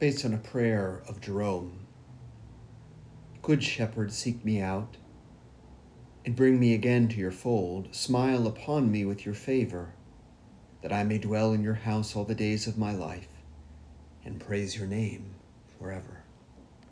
based on a prayer of Jerome. Good shepherd, seek me out and bring me again to your fold. Smile upon me with your favor, that I may dwell in your house all the days of my life and praise your name forever.